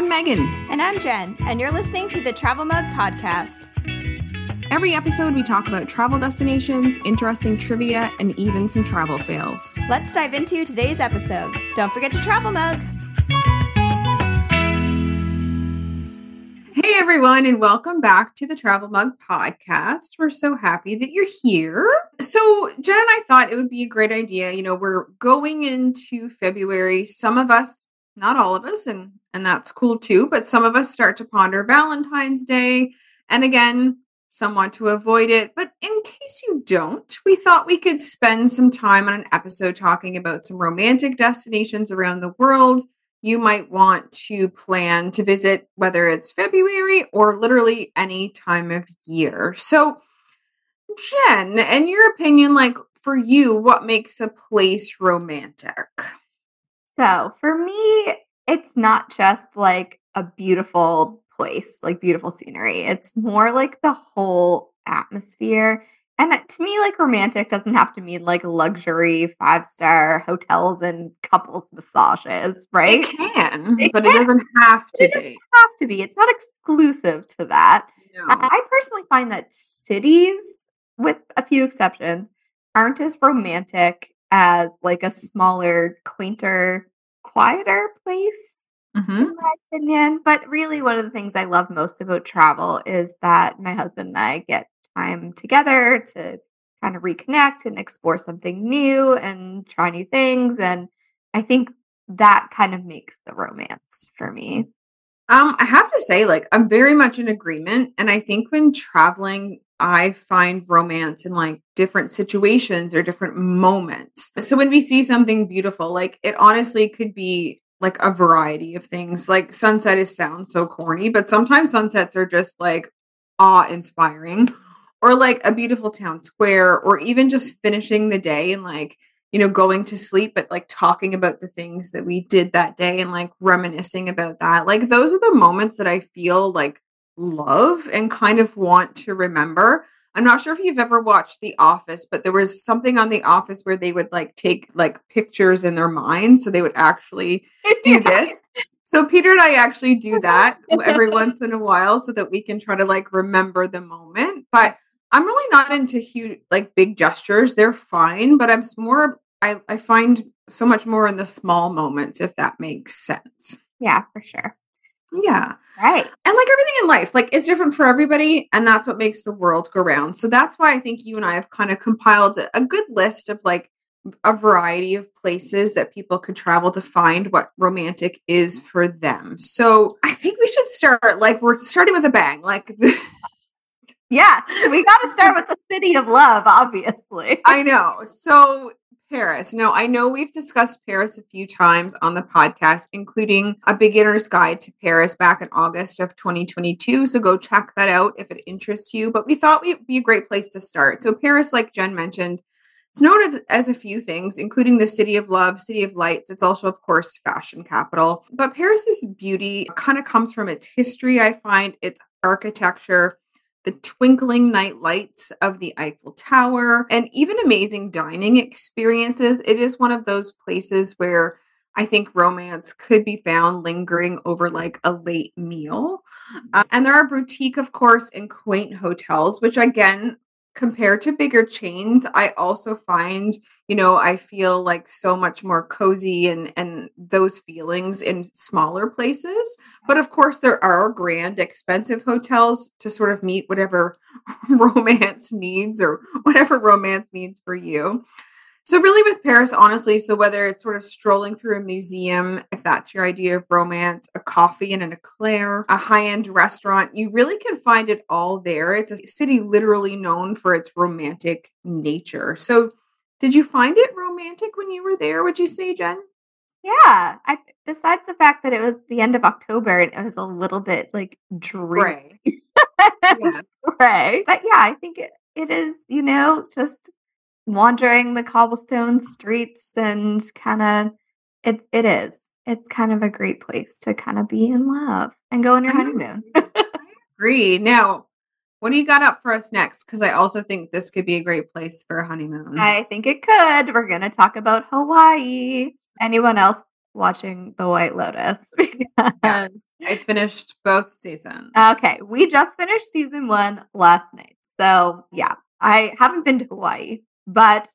I'm Megan. And I'm Jen, and you're listening to the Travel Mug Podcast. Every episode, we talk about travel destinations, interesting trivia, and even some travel fails. Let's dive into today's episode. Don't forget to travel mug. Hey, everyone, and welcome back to the Travel Mug Podcast. We're so happy that you're here. So, Jen and I thought it would be a great idea. You know, we're going into February. Some of us, not all of us, and and that's cool too, but some of us start to ponder Valentine's Day. And again, some want to avoid it. But in case you don't, we thought we could spend some time on an episode talking about some romantic destinations around the world you might want to plan to visit, whether it's February or literally any time of year. So, Jen, in your opinion, like for you, what makes a place romantic? So, for me, it's not just like a beautiful place, like beautiful scenery. It's more like the whole atmosphere and to me, like romantic doesn't have to mean like luxury five star hotels and couples massages, right? It can, it but can. it doesn't have to it be. have to be. It's not exclusive to that. No. I personally find that cities, with a few exceptions, aren't as romantic as like a smaller, quainter, quieter place. Mm-hmm. In my opinion, but really, one of the things I love most about travel is that my husband and I get time together to kind of reconnect and explore something new and try new things. And I think that kind of makes the romance for me. Um, I have to say, like, I'm very much in agreement. And I think when traveling, I find romance in like different situations or different moments. So when we see something beautiful, like it honestly could be like a variety of things. Like sunset is sounds so corny, but sometimes sunsets are just like awe inspiring or like a beautiful town square or even just finishing the day and like you know going to sleep but like talking about the things that we did that day and like reminiscing about that. Like those are the moments that i feel like love and kind of want to remember. I'm not sure if you've ever watched the office but there was something on the office where they would like take like pictures in their mind so they would actually do this. So Peter and I actually do that every once in a while so that we can try to like remember the moment. But I'm really not into huge, like big gestures. They're fine, but I'm more, I, I find so much more in the small moments, if that makes sense. Yeah, for sure. Yeah. Right. And like everything in life, like it's different for everybody. And that's what makes the world go round. So that's why I think you and I have kind of compiled a good list of like a variety of places that people could travel to find what romantic is for them. So I think we should start like we're starting with a bang. Like the, Yes, we got to start with the city of love, obviously. I know. So, Paris. Now, I know we've discussed Paris a few times on the podcast, including a beginner's guide to Paris back in August of 2022. So, go check that out if it interests you. But we thought it would be a great place to start. So, Paris, like Jen mentioned, it's known as, a few things, including the city of love, city of lights. It's also, of course, fashion capital. But Paris's beauty kind of comes from its history, I find, its architecture, the twinkling night lights of the Eiffel Tower, and even amazing dining experiences. It is one of those places where I think romance could be found lingering over like a late meal. Uh, and there are boutique, of course, and quaint hotels, which again compared to bigger chains, I also find, you know, I feel like so much more cozy and and those feelings in smaller places. But of course, there are grand, expensive hotels to sort of meet whatever romance needs or whatever romance means for you. So, really, with Paris, honestly, so whether it's sort of strolling through a museum, if that's your idea of romance, a coffee in an eclair, a high end restaurant, you really can find it all there. It's a city literally known for its romantic nature. So, did you find it romantic when you were there, would you say, Jen? Yeah. I besides the fact that it was the end of October and it was a little bit like gray. yes. Gray. But yeah, I think it it is, you know, just wandering the cobblestone streets and kind of it's it is it's kind of a great place to kind of be in love and go on your honeymoon. I agree. Now, what do you got up for us next? Because I also think this could be a great place for a honeymoon. I think it could. We're going to talk about Hawaii. Anyone else watching The White Lotus. yeah, I finished both seasons. Okay, we just finished season one last night. So, yeah, I haven't been to Hawaii, but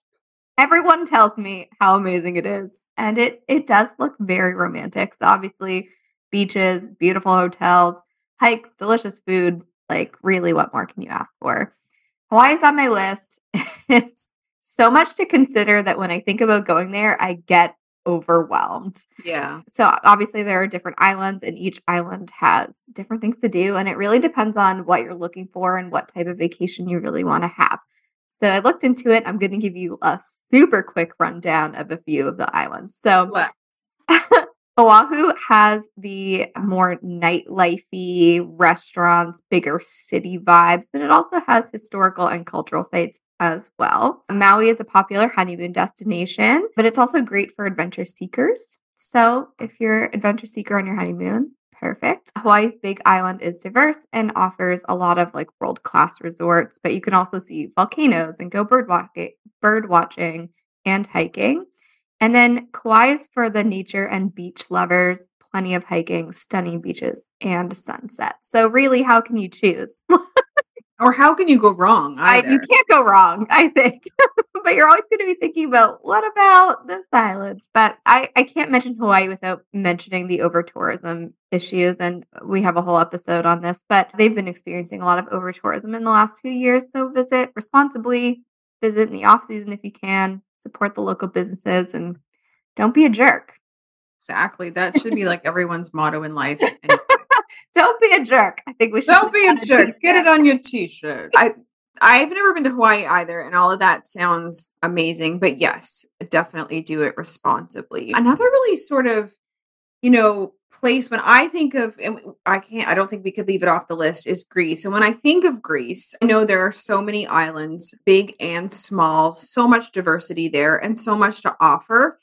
everyone tells me how amazing it is. And it it does look very romantic. So obviously beaches, beautiful hotels, hikes, delicious food. Like really what more can you ask for? Hawaii's on my list. it's so much to consider that when I think about going there, I get overwhelmed. Yeah. So obviously there are different islands and each island has different things to do and it really depends on what you're looking for and what type of vacation you really want to have. So I looked into it. I'm going to give you a super quick rundown of a few of the islands. So Oahu has the more nightlifey restaurants, bigger city vibes, but it also has historical and cultural sites as well. Maui is a popular honeymoon destination, but it's also great for adventure seekers. So, if you're an adventure seeker on your honeymoon, perfect. Hawaii's big island is diverse and offers a lot of like world class resorts, but you can also see volcanoes and go bird walking, bird watching and hiking. And then Kauai is for the nature and beach lovers, plenty of hiking, stunning beaches, and sunsets. So, really, how can you choose? or how can you go wrong? I, you can't go wrong, I think. but you're always going to be thinking about what about this island? But I, I can't mention Hawaii without mentioning the over tourism issues. And we have a whole episode on this, but they've been experiencing a lot of over tourism in the last few years. So visit responsibly, visit in the off season if you can, support the local businesses, and don't be a jerk. Exactly. That should be like everyone's motto in life. don't be a jerk. I think we should. Don't be a jerk. Get it on your t-shirt. I I've never been to Hawaii either, and all of that sounds amazing. But yes, definitely do it responsibly. Another really sort of, you know, place when I think of, and I can't, I don't think we could leave it off the list, is Greece. And when I think of Greece, I know there are so many islands, big and small, so much diversity there, and so much to offer.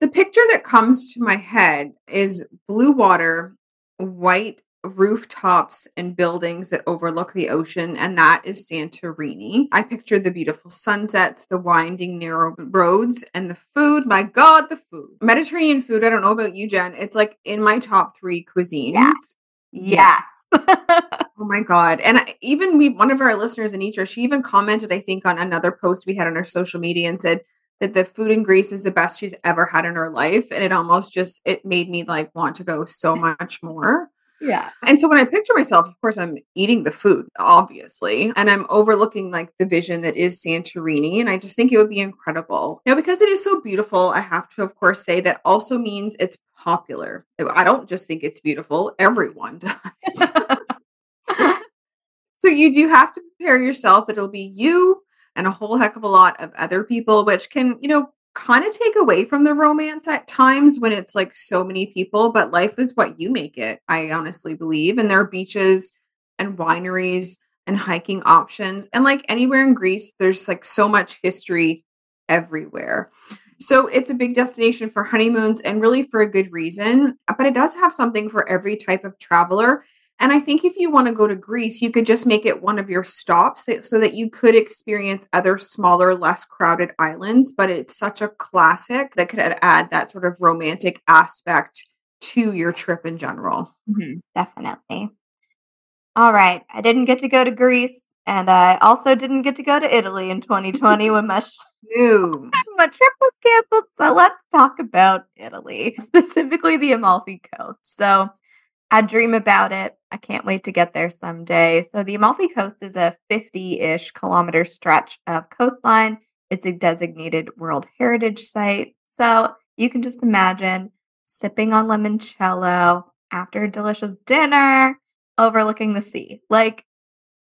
The picture that comes to my head is blue water, white rooftops and buildings that overlook the ocean, and that is Santorini. I pictured the beautiful sunsets, the winding, narrow roads, and the food. My God, the food. Mediterranean food, I don't know about you, Jen. It's like in my top three cuisines. Yeah. Yes. oh my god and uh, even we one of our listeners anitra she even commented i think on another post we had on our social media and said that the food in Greece is the best she's ever had in her life. And it almost just it made me like want to go so much more. Yeah. And so when I picture myself, of course, I'm eating the food, obviously, and I'm overlooking like the vision that is Santorini. And I just think it would be incredible. Now, because it is so beautiful, I have to, of course, say that also means it's popular. I don't just think it's beautiful, everyone does. so you do have to prepare yourself that it'll be you and a whole heck of a lot of other people, which can, you know, kind of take away from the romance at times when it's like so many people, but life is what you make it, I honestly believe. And there are beaches and wineries and hiking options. And like anywhere in Greece, there's like so much history everywhere. So it's a big destination for honeymoons and really for a good reason. But it does have something for every type of traveler. And I think if you want to go to Greece, you could just make it one of your stops that, so that you could experience other smaller, less crowded islands. But it's such a classic that could add that sort of romantic aspect to your trip in general. Mm-hmm, definitely. All right. I didn't get to go to Greece. And I also didn't get to go to Italy in 2020 when my, sh- my trip was canceled. So let's talk about Italy, specifically the Amalfi Coast. So I dream about it. I can't wait to get there someday. So, the Amalfi Coast is a 50 ish kilometer stretch of coastline. It's a designated World Heritage Site. So, you can just imagine sipping on limoncello after a delicious dinner overlooking the sea. Like,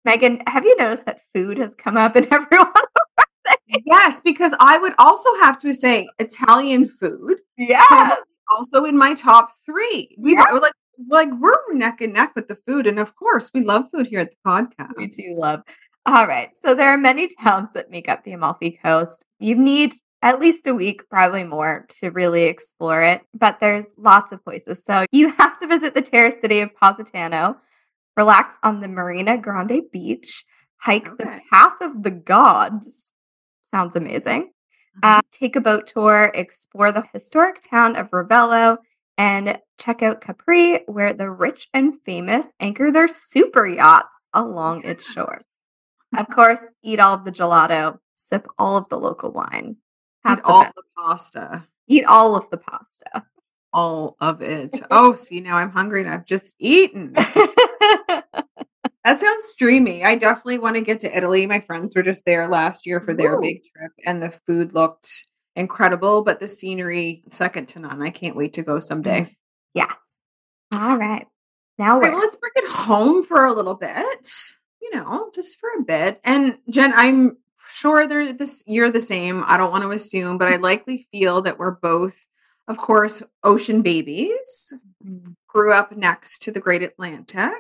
Megan, have you noticed that food has come up in everyone? yes, because I would also have to say Italian food. Yeah. also in my top three. We've like like we're neck and neck with the food. And of course, we love food here at the podcast. We do love. All right. So there are many towns that make up the Amalfi Coast. You need at least a week, probably more, to really explore it. But there's lots of places. So you have to visit the terrace city of Positano, relax on the Marina Grande beach, hike okay. the Path of the Gods. Sounds amazing. Uh, take a boat tour, explore the historic town of Ravello, and check out Capri, where the rich and famous anchor their super yachts along yes. its shores. Of course, eat all of the gelato, sip all of the local wine, have eat the all best. the pasta, eat all of the pasta, all of it. oh, see, now I'm hungry and I've just eaten. That sounds dreamy. I definitely want to get to Italy. My friends were just there last year for their Ooh. big trip, and the food looked incredible, but the scenery second to none. I can't wait to go someday. Mm. Yes. All right. Now right, well, let's bring it home for a little bit. You know, just for a bit. And Jen, I'm sure they're this you're the same. I don't want to assume, but I likely feel that we're both, of course, ocean babies. Grew up next to the Great Atlantic.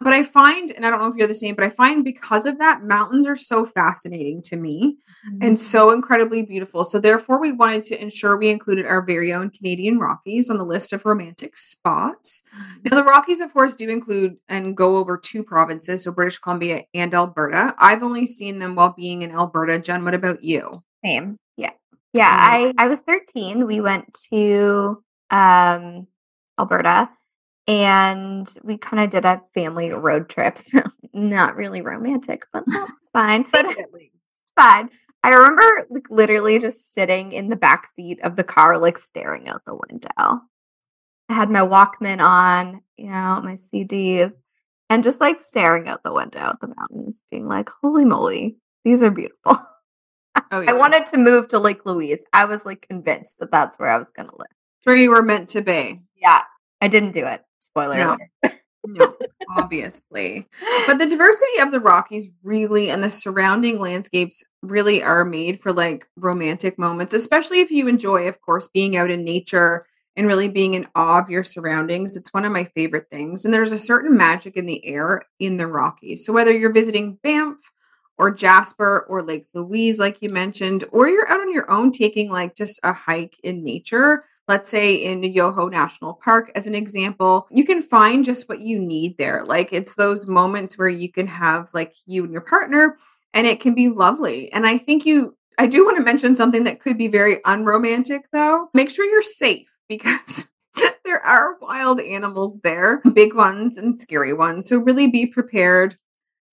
But I find, and I don't know if you're the same, but I find because of that, mountains are so fascinating to me mm-hmm. and so incredibly beautiful. So, therefore, we wanted to ensure we included our very own Canadian Rockies on the list of romantic spots. Mm-hmm. Now, the Rockies, of course, do include and go over two provinces, so British Columbia and Alberta. I've only seen them while being in Alberta. Jen, what about you? Same. Yeah. Yeah. I, I was 13. We went to um, Alberta and we kind of did a family road trip. So not really romantic, but that's fine. but at least fine. I remember like literally just sitting in the back seat of the car, like staring out the window. I had my Walkman on, you know, my CDs, and just like staring out the window at the mountains, being like, "Holy moly, these are beautiful." Oh, yeah. I wanted to move to Lake Louise. I was like convinced that that's where I was going to live. where you were meant to be. Yeah, I didn't do it. Spoiler no. no, obviously. But the diversity of the Rockies really and the surrounding landscapes really are made for like romantic moments, especially if you enjoy, of course, being out in nature and really being in awe of your surroundings. It's one of my favorite things. And there's a certain magic in the air in the Rockies. So whether you're visiting Banff or Jasper or Lake Louise, like you mentioned, or you're out on your own taking like just a hike in nature, let's say in Yoho National Park, as an example, you can find just what you need there. Like it's those moments where you can have like you and your partner, and it can be lovely. And I think you, I do want to mention something that could be very unromantic though. Make sure you're safe because. there are wild animals there, big ones and scary ones. So really be prepared.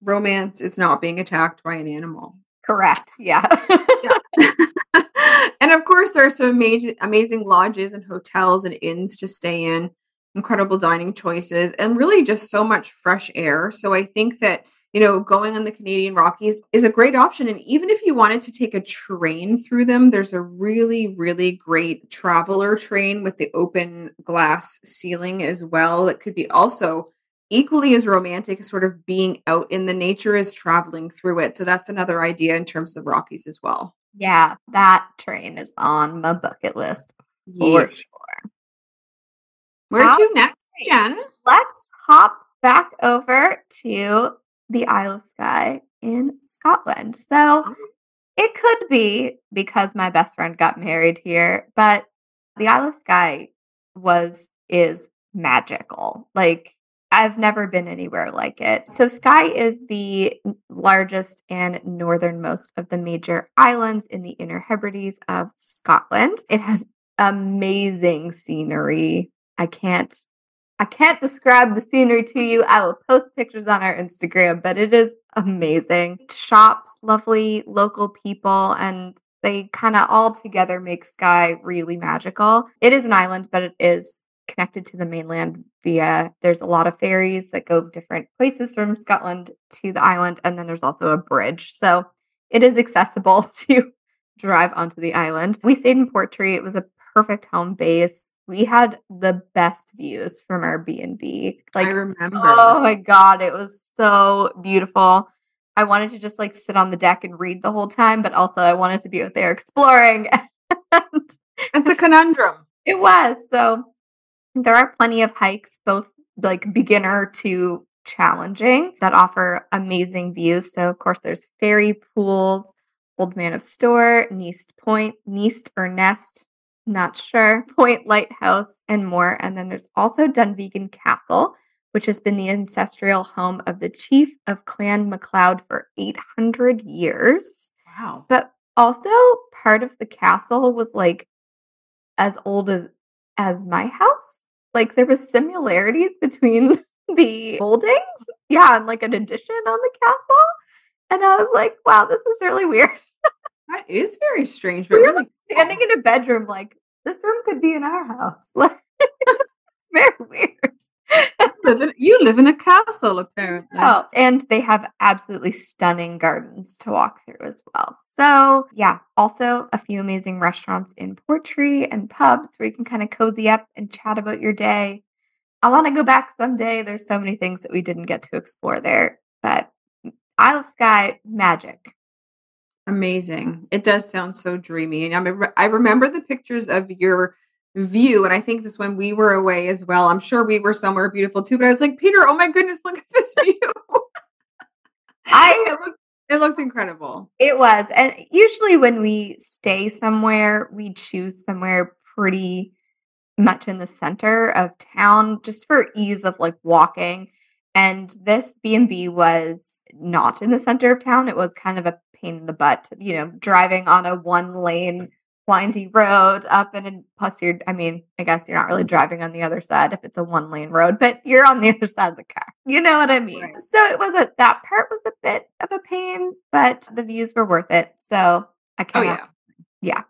Romance is not being attacked by an animal. Correct. Yeah. yeah. and of course, there are some amazing, amazing lodges and hotels and inns to stay in, incredible dining choices, and really just so much fresh air. So I think that you know, going on the Canadian Rockies is a great option. And even if you wanted to take a train through them, there's a really, really great traveler train with the open glass ceiling as well. That could be also equally as romantic as sort of being out in the nature is traveling through it. So that's another idea in terms of the Rockies as well. Yeah, that train is on my bucket list. Yes. Sure. Where to next, Jen? Let's hop back over to the Isle of Skye in Scotland. So mm-hmm. it could be because my best friend got married here, but the Isle of Skye was is magical. Like I've never been anywhere like it. So, Skye is the largest and northernmost of the major islands in the Inner Hebrides of Scotland. It has amazing scenery. I can't I can't describe the scenery to you. I will post pictures on our Instagram, but it is amazing. Shops, lovely local people, and they kind of all together make Skye really magical. It is an island, but it is connected to the mainland via there's a lot of ferries that go different places from Scotland to the island and then there's also a bridge. So it is accessible to drive onto the island. We stayed in Portree. It was a perfect home base. We had the best views from our B&B. Like I remember. Oh my god, it was so beautiful. I wanted to just like sit on the deck and read the whole time, but also I wanted to be out there exploring. it's a conundrum. It was. So there are plenty of hikes, both like beginner to challenging, that offer amazing views. So, of course, there's fairy pools, Old Man of Storr, Neist Point, Neist or Nest, not sure, Point Lighthouse, and more. And then there's also Dunvegan Castle, which has been the ancestral home of the chief of Clan MacLeod for 800 years. Wow. But Also, part of the castle was like as old as as my house. Like there was similarities between the buildings. Yeah, and like an addition on the castle. And I was like, wow, this is really weird. That is very strange. But we were really like standing in a bedroom, like this room could be in our house. Like it's very weird. You, live in, you live in a castle, apparently. Oh, and they have absolutely stunning gardens to walk through as well. So, yeah, also a few amazing restaurants in Portree and pubs where you can kind of cozy up and chat about your day. I want to go back someday. There's so many things that we didn't get to explore there, but Isle of Skye, magic. Amazing. It does sound so dreamy. And I, I remember the pictures of your view. And I think this when we were away as well. I'm sure we were somewhere beautiful too. But I was like, Peter, oh my goodness, look at this view. I it looked, it looked incredible. It was. And usually when we stay somewhere, we choose somewhere pretty much in the center of town just for ease of like walking. And this B&B was not in the center of town. It was kind of a pain in the butt, you know, driving on a one lane windy road up and plus you're I mean, I guess you're not really driving on the other side if it's a one lane road, but you're on the other side of the car. You know what I mean? Right. So it was a that part was a bit of a pain, but the views were worth it. So I can't Oh yeah. Yeah.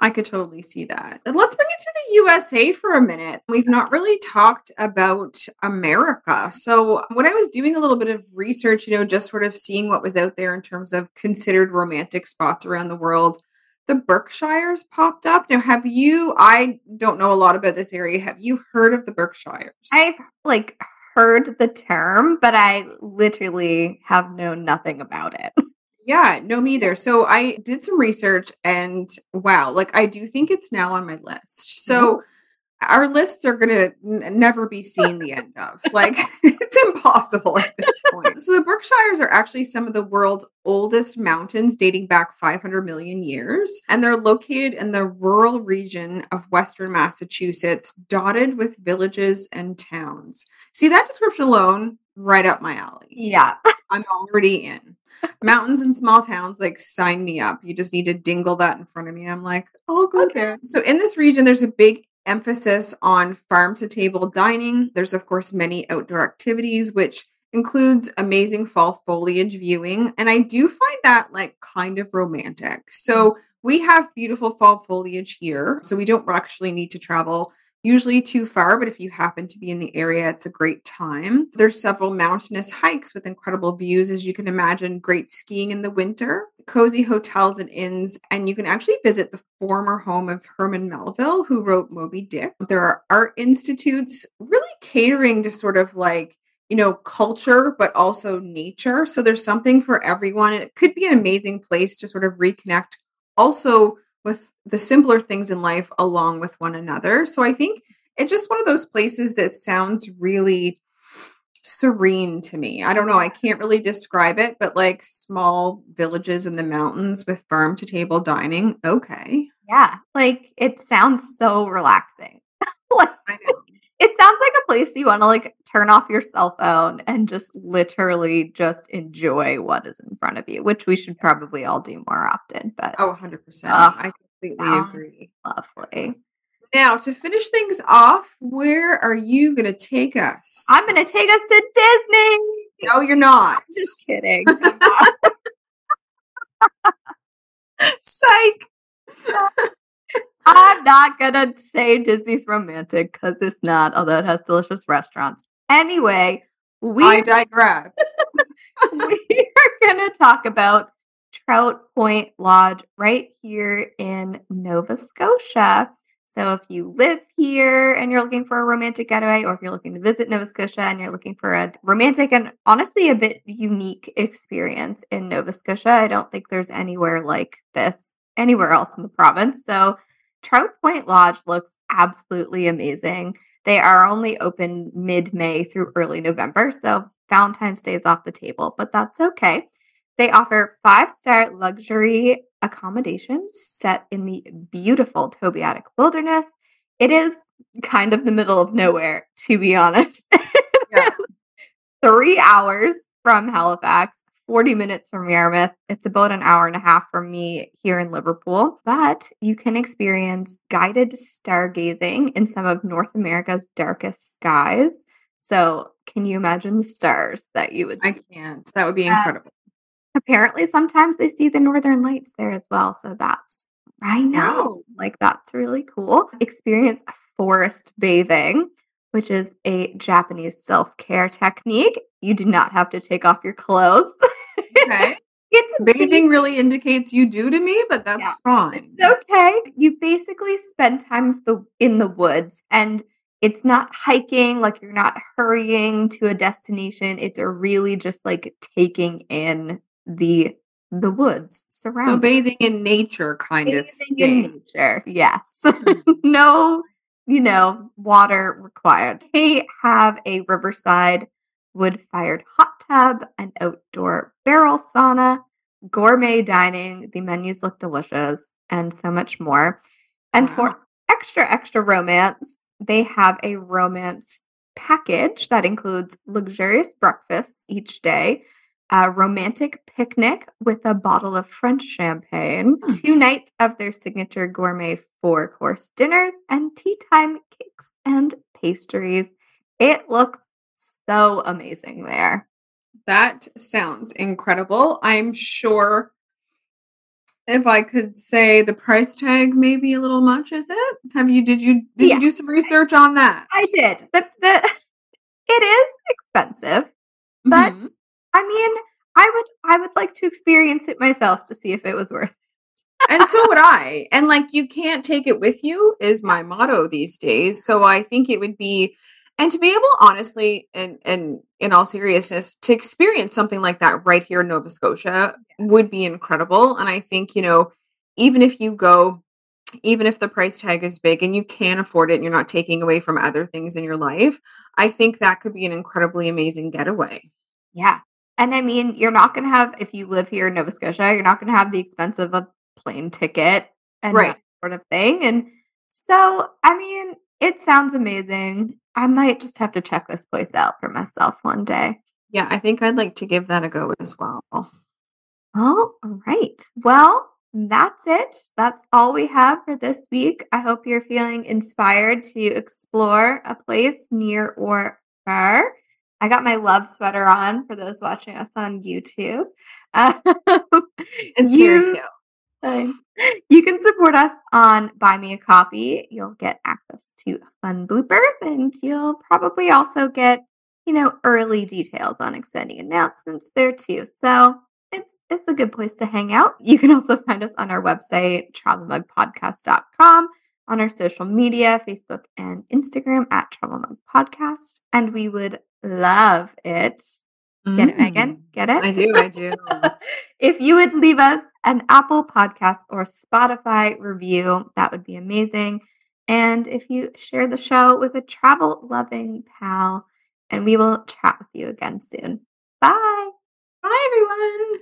I could totally see that. Let's bring it to the USA for a minute. We've not really talked about America. So, when I was doing a little bit of research, you know, just sort of seeing what was out there in terms of considered romantic spots around the world, the Berkshires popped up. Now, have you, I don't know a lot about this area. Have you heard of the Berkshires? I've like heard the term, but I literally have known nothing about it. Yeah, no, me either. So I did some research and wow, like I do think it's now on my list. So mm-hmm. our lists are going to n- never be seen the end of. Like it's impossible at this point. So the Berkshires are actually some of the world's oldest mountains dating back 500 million years and they're located in the rural region of western Massachusetts dotted with villages and towns. See that description alone right up my alley. Yeah. I'm already in mountains and small towns like sign me up you just need to dingle that in front of me i'm like i'll go okay. there so in this region there's a big emphasis on farm to table dining there's of course many outdoor activities which includes amazing fall foliage viewing and i do find that like kind of romantic so mm. we have beautiful fall foliage here so we don't actually need to travel usually too far, but if you happen to be in the area, it's a great time. There's several mountainous hikes with incredible views, as you can imagine, great skiing in the winter, cozy hotels and inns, and you can actually visit the former home of Herman Melville, who wrote Moby Dick. There are art institutes really catering to sort of like you know, culture, but also nature. So there's something for everyone. And it could be an amazing place to sort of reconnect also with the simpler things in life along with one another. So I think it's just one of those places that sounds really serene to me. I don't know, I can't really describe it, but like small villages in the mountains with farm to table dining. Okay. Yeah, like it sounds so relaxing. like, I know it sounds like a place you want to like turn off your cell phone and just literally just enjoy what is in front of you, which we should probably all do more often. But oh, 100%. I completely agree. Lovely. Now, to finish things off, where are you going to take us? I'm going to take us to Disney. No, you're not. I'm just kidding. Psych. I'm not gonna say Disney's romantic because it's not, although it has delicious restaurants. Anyway, we I digress. we are gonna talk about Trout Point Lodge right here in Nova Scotia. So if you live here and you're looking for a romantic getaway, or if you're looking to visit Nova Scotia and you're looking for a romantic and honestly a bit unique experience in Nova Scotia, I don't think there's anywhere like this anywhere else in the province. So Trout Point Lodge looks absolutely amazing. They are only open mid May through early November, so Valentine's Day is off the table, but that's okay. They offer five star luxury accommodations set in the beautiful Tobeatic wilderness. It is kind of the middle of nowhere, to be honest. Yeah. Three hours from Halifax, 40 minutes from Yarmouth. It's about an hour and a half from me here in Liverpool. But you can experience guided stargazing in some of North America's darkest skies. So, can you imagine the stars that you would I see? can't. That would be incredible. Apparently, sometimes they see the northern lights there as well. So, that's I know. Wow. Like, that's really cool. Experience forest bathing, which is a Japanese self care technique. You do not have to take off your clothes. Okay. it's Bathing really indicates you do to me, but that's Yeah. fine. It's okay. You basically spend time the, in the woods and it's not hiking, like you're not hurrying to a destination. It's really just like taking in the the woods surrounding. So bathing in nature kind of Bathing in nature. Yes. Mhm. no, you know, water required. They have a riverside wood fired hot tub, an outdoor barrel sauna, gourmet dining. The menus look delicious, and so much more. And Wow. for extra, extra romance, they have a romance package that includes luxurious breakfasts each day, a romantic picnic with a bottle of French champagne, Hmm. two nights of their signature gourmet four course dinners, and tea time cakes and pastries. It looks so amazing there. That sounds incredible. I'm sure if I could say the price tag may be a little much, is it? Have you did you did Yeah. you do some research on that? I did. The, the, it is expensive, but Mhm. I mean, I would I would like to experience it myself to see if it was worth it. and so would I. And like you can't take it with you is my motto these days. So I think it would be and to be able honestly and and in all seriousness to experience something like that right here in Nova Scotia would be incredible. And I think, you know, even if you go even if the price tag is big and you can afford it and you're not taking away from other things in your life, I think that could be an incredibly amazing getaway. Yeah. And I mean, you're not going to have, if you live here in Nova Scotia, you're not going to have the expense of a plane ticket and Right. that sort of thing. And so, I mean, it sounds amazing. I might just have to check this place out for myself one day. Yeah, I think I'd like to give that a go as well. Oh, all right. Well, that's it. That's all we have for this week. I hope you're feeling inspired to explore a place near or far. I got my love sweater on for those watching us on YouTube. Um, It's you- very cute. You can support us on Buy Me a Coffee. You'll get access to fun bloopers and you'll probably also get, you know, early details on exciting announcements there too. So it's it's a good place to hang out. You can also find us on our website, travelmugpodcast.com, on our social media, Facebook and Instagram at Travel Mug Podcast. And we would love it. Get it, Megan? Mm. Get it? I do, I do. if you would leave us an Apple Podcast or Spotify review, that would be amazing. And if you share the show with a travel loving pal, and we will chat with you again soon. Bye. Bye, everyone.